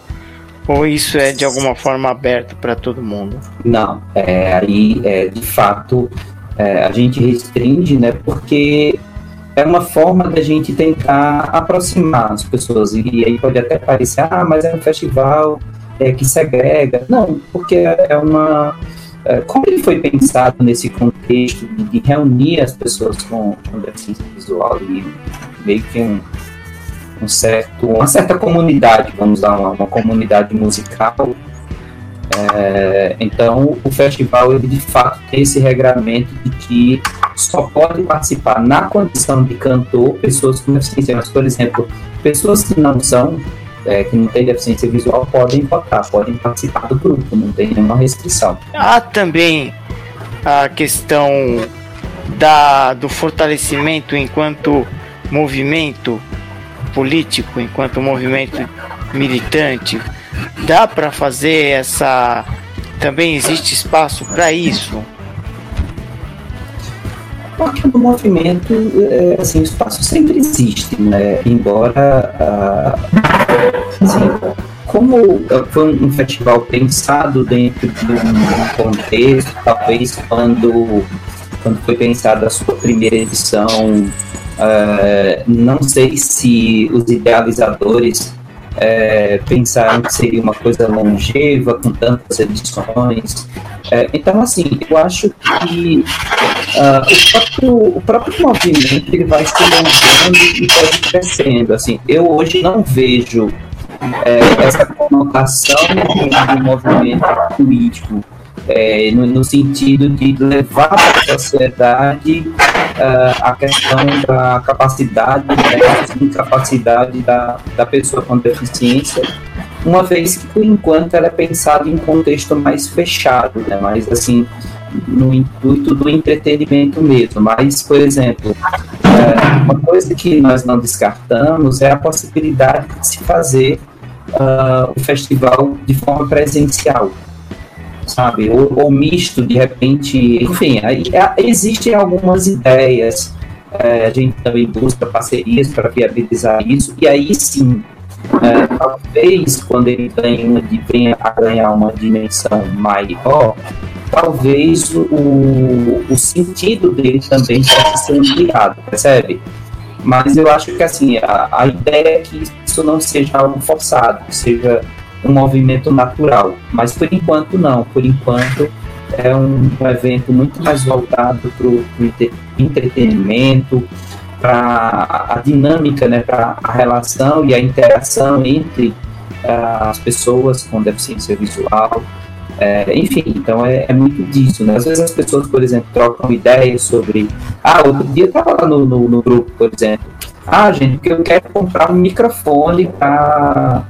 ou isso é de alguma forma aberto para todo mundo? Não, é, aí é, de fato é, a gente restringe, né? Porque é uma forma da gente tentar aproximar as pessoas. E aí pode até parecer, ah, mas é um festival é, que segrega. Não, porque é uma, uh, como ele foi pensado nesse contexto de, de reunir as pessoas com, com deficiência visual e meio que um, um certo, uma certa comunidade, vamos dar uma, uma comunidade musical. É, então, o festival ele de fato tem esse regramento de que só pode participar na condição de cantor pessoas com deficiência. Mas, por exemplo, pessoas que não são, é, que não têm deficiência visual, podem votar, podem participar do grupo, não tem nenhuma restrição. Há também a questão da, do fortalecimento enquanto movimento político, enquanto movimento militante, dá para fazer essa. Também existe espaço para isso? Porque no movimento, é, assim, o espaço sempre existe, né? Embora, ah, assim, como foi um festival pensado dentro de um contexto, talvez quando, quando foi pensada a sua primeira edição, Uh, não sei se os idealizadores uh, pensaram que seria uma coisa longeva, com tantas edições. Uh, então, assim, eu acho que o, próprio, o próprio movimento ele vai se alongando e pode crescendo. Assim, eu hoje não vejo essa conotação de um movimento político é, no, no, sentido de levar para a sociedade uh, a questão da capacidade, da né, incapacidade da, da pessoa com deficiência, uma vez que, por enquanto, ela é pensada em contexto mais fechado, né, mais assim, no intuito do entretenimento mesmo. Mas, por exemplo, uh, uma coisa que nós não descartamos é a possibilidade de se fazer uh, o festival de forma presencial sabe? Ou, ou misto, de repente, enfim, aí, é, existem algumas ideias. É, a gente também busca parcerias para viabilizar isso, e aí sim, é, talvez quando ele ganha, venha a ganhar uma dimensão maior, talvez o, o sentido dele também possa ser ampliado, percebe? Mas eu acho que assim, a, a ideia é que isso não seja algo forçado, que seja um movimento natural. Mas por enquanto não, por enquanto é um, um evento muito mais voltado para o entretenimento, para a dinâmica, né, para a relação e a interação entre uh, as pessoas com deficiência visual. É, enfim, então é, é, muito disso, né? Às vezes as pessoas, por exemplo, trocam ideias sobre. Ah, outro dia eu estava lá no, no, no grupo, por exemplo. Ah, gente, porque eu quero comprar um microfone para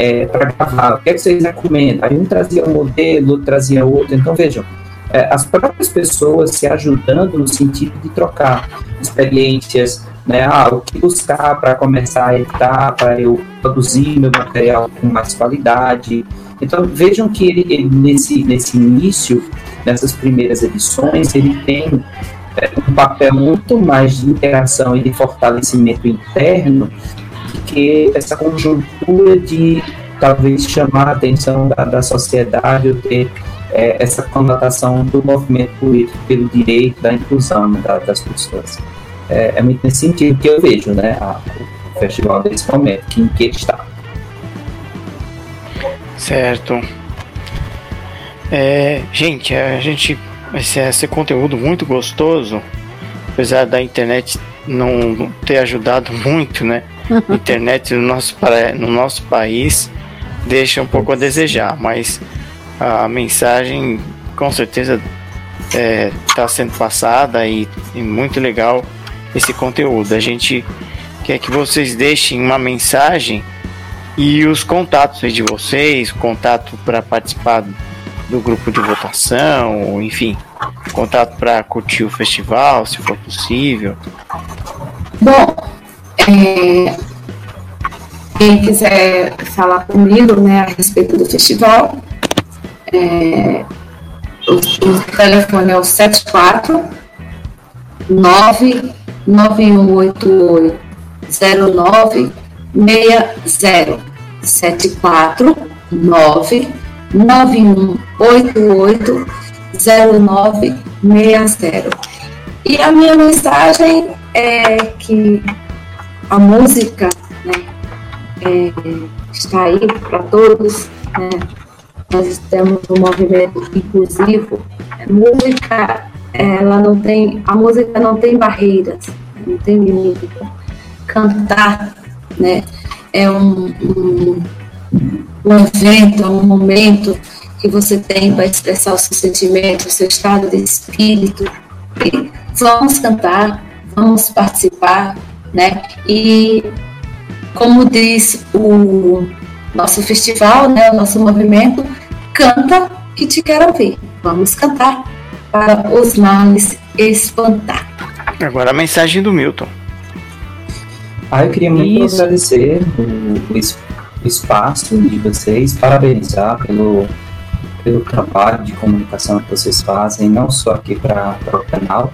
é, para gravar, o que, é que vocês recomendam? Aí um trazia um modelo, trazia outro. Então, vejam, é, as próprias pessoas se ajudando no sentido de trocar experiências, né? Ah, o que buscar para começar a editar, para eu produzir meu material com mais qualidade. Então, vejam que ele, ele nesse, nesse início, nessas primeiras edições, ele tem é, um papel muito mais de interação e de fortalecimento interno que essa conjuntura de talvez chamar a atenção da, da sociedade ou ter é, essa conotação do movimento político pelo direito da inclusão da, das pessoas. É, é, muito nesse sentido que eu vejo né, a, o festival nesse momento, que, em que ele está. Certo. É, gente, a gente esse, esse conteúdo muito gostoso, apesar da internet não ter ajudado muito, né? internet no nosso, no nosso país deixa um pouco a desejar, mas a mensagem com certeza está é, tá sendo passada e, e, muito legal esse conteúdo. A gente quer que vocês deixem uma mensagem e os contatos de vocês, contato para participar do grupo de votação, enfim, contato para curtir o festival, se for possível. Bom, é, quem quiser falar comigo né, a respeito do festival, é, o, o, telefone é o 74 99188 0960 74 99188 0960. E a minha mensagem é que a música né, é, está aí para todos, né, nós temos um movimento inclusivo, música, ela não tem, a música não tem barreiras, não tem limite. Cantar, né, é um, um, um evento, é um momento que você tem para expressar o seu sentimento, o seu estado de espírito. E vamos cantar, vamos participar, né? E como diz o nosso festival, né, o nosso movimento, canta que te quero ouvir. Vamos cantar para os males espantar. Agora a mensagem do Milton. Ah, eu queria muito Isso. agradecer o, o, espaço de vocês, parabenizar pelo, pelo trabalho de comunicação que vocês fazem, não só aqui para o canal,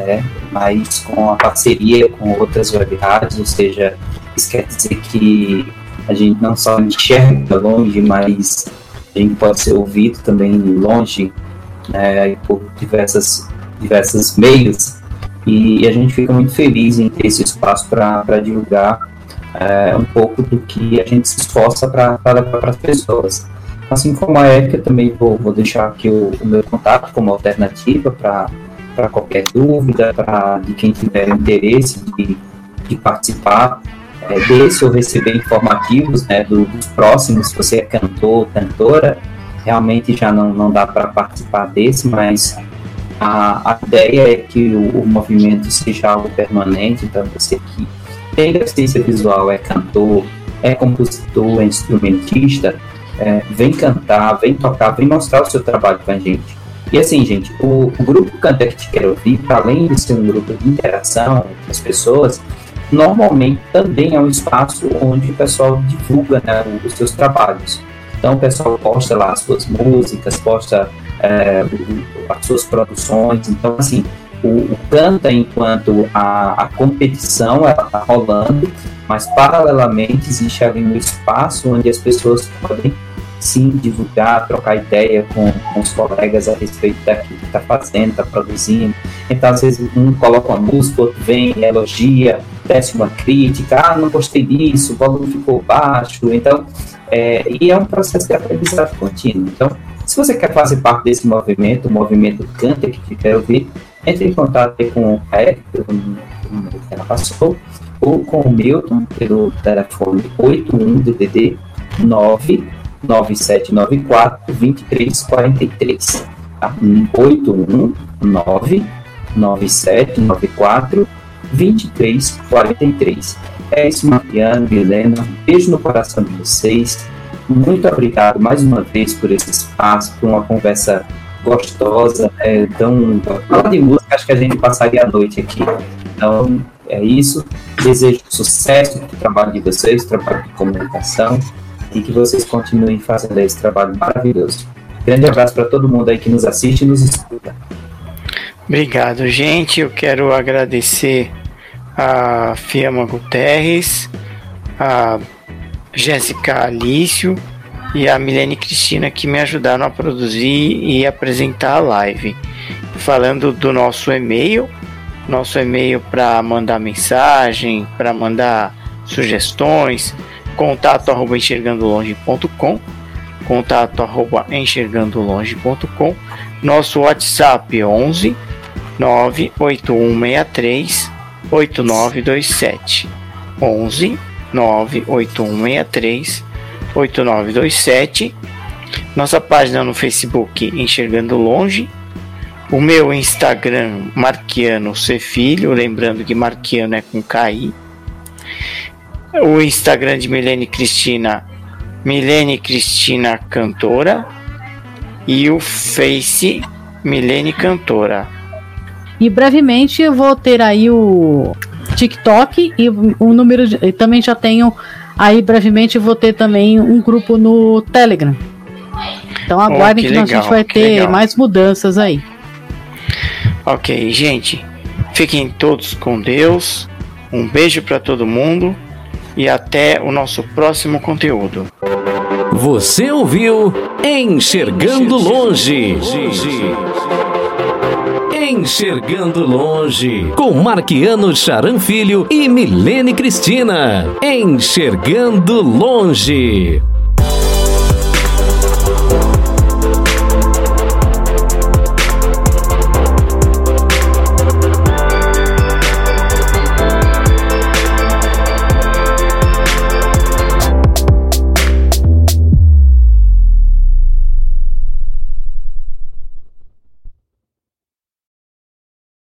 é, mas com a parceria com outras web rádios, ou seja, isso quer dizer que a gente não só enxerga longe, mas a gente pode ser ouvido também longe, né, por diversas, diversos meios, e, a gente fica muito feliz em ter esse espaço para divulgar é, um pouco do que a gente se esforça para levar para as pessoas. Assim como a Érica, também vou, vou deixar aqui o, o meu contato como alternativa para qualquer dúvida, para de quem tiver interesse de, de participar é, desse ou receber informativos né, do, dos próximos, se você é cantor, cantora, realmente já não, não dá para participar desse, mas a, a ideia é que o, o, movimento seja algo permanente, então você que tem deficiência visual, é cantor, é compositor, é instrumentista, é, vem cantar, vem tocar, vem mostrar o seu trabalho com a gente. E assim, gente, o, o grupo Canta que te quero ouvir, para além de ser um grupo de interação com as pessoas, normalmente também é um espaço onde o pessoal divulga né, os seus trabalhos. Então o pessoal posta lá as suas músicas, posta é, as suas produções. Então, assim, o, o Canta, enquanto a, a competição está rolando, mas paralelamente existe ali um espaço onde as pessoas podem sim divulgar, trocar ideia com, com os colegas a respeito daquilo que está fazendo, está produzindo. Então, às vezes, um coloca uma música, outro vem, elogia, tece uma crítica, ah, não gostei disso, o volume ficou baixo. Então, é, e é um processo de aprendizado contínuo. Então, se você quer fazer parte desse movimento, o movimento Canta, que quer ouvir, entre em contato com a Eric, pelo número que ela passou, ou com o Milton, pelo telefone 81DDD 99794 2343. Tá? 819 9794 2343. É isso, Mariana, Helena. Beijo no coração de vocês. Muito obrigado mais uma vez por esse espaço, por uma conversa gostosa. É, tão, falar de música, acho que a gente passaria a noite aqui. Então, é isso. Desejo sucesso para o trabalho de vocês, trabalho de comunicação, e que vocês continuem fazendo esse trabalho maravilhoso. Grande abraço para todo mundo aí que nos assiste e nos escuta. Obrigado, gente. Eu quero agradecer a Fiamma Guterres, a Jéssica Alício e a Milene Cristina que me ajudaram a produzir e apresentar a live. Falando do nosso e-mail, nosso e-mail para mandar mensagem, para mandar sugestões, contato arroba enxergandolonge.com, contato arroba enxergandolonge.com, nosso WhatsApp 11 98163 8927 11 98163 8927. Nossa página no Facebook Enxergando Longe. O meu Instagram Marquiano C Filho, lembrando que Marquiano é com KI. O Instagram de Milene Cristina, Milene Cristina Cantora. E o Face Milene Cantora. E brevemente eu vou ter aí o TikTok e o número de, e também já tenho aí brevemente vou ter também um grupo no Telegram. Então aguardem oh, que, que legal, a gente vai ter legal. mais mudanças aí. Ok, gente. Fiquem todos com Deus. Um beijo para todo mundo e até o nosso próximo conteúdo. Você ouviu Enxergando Longe. Enxergando Longe, com Marquiano Charan Filho e Milene Cristina. Enxergando Longe.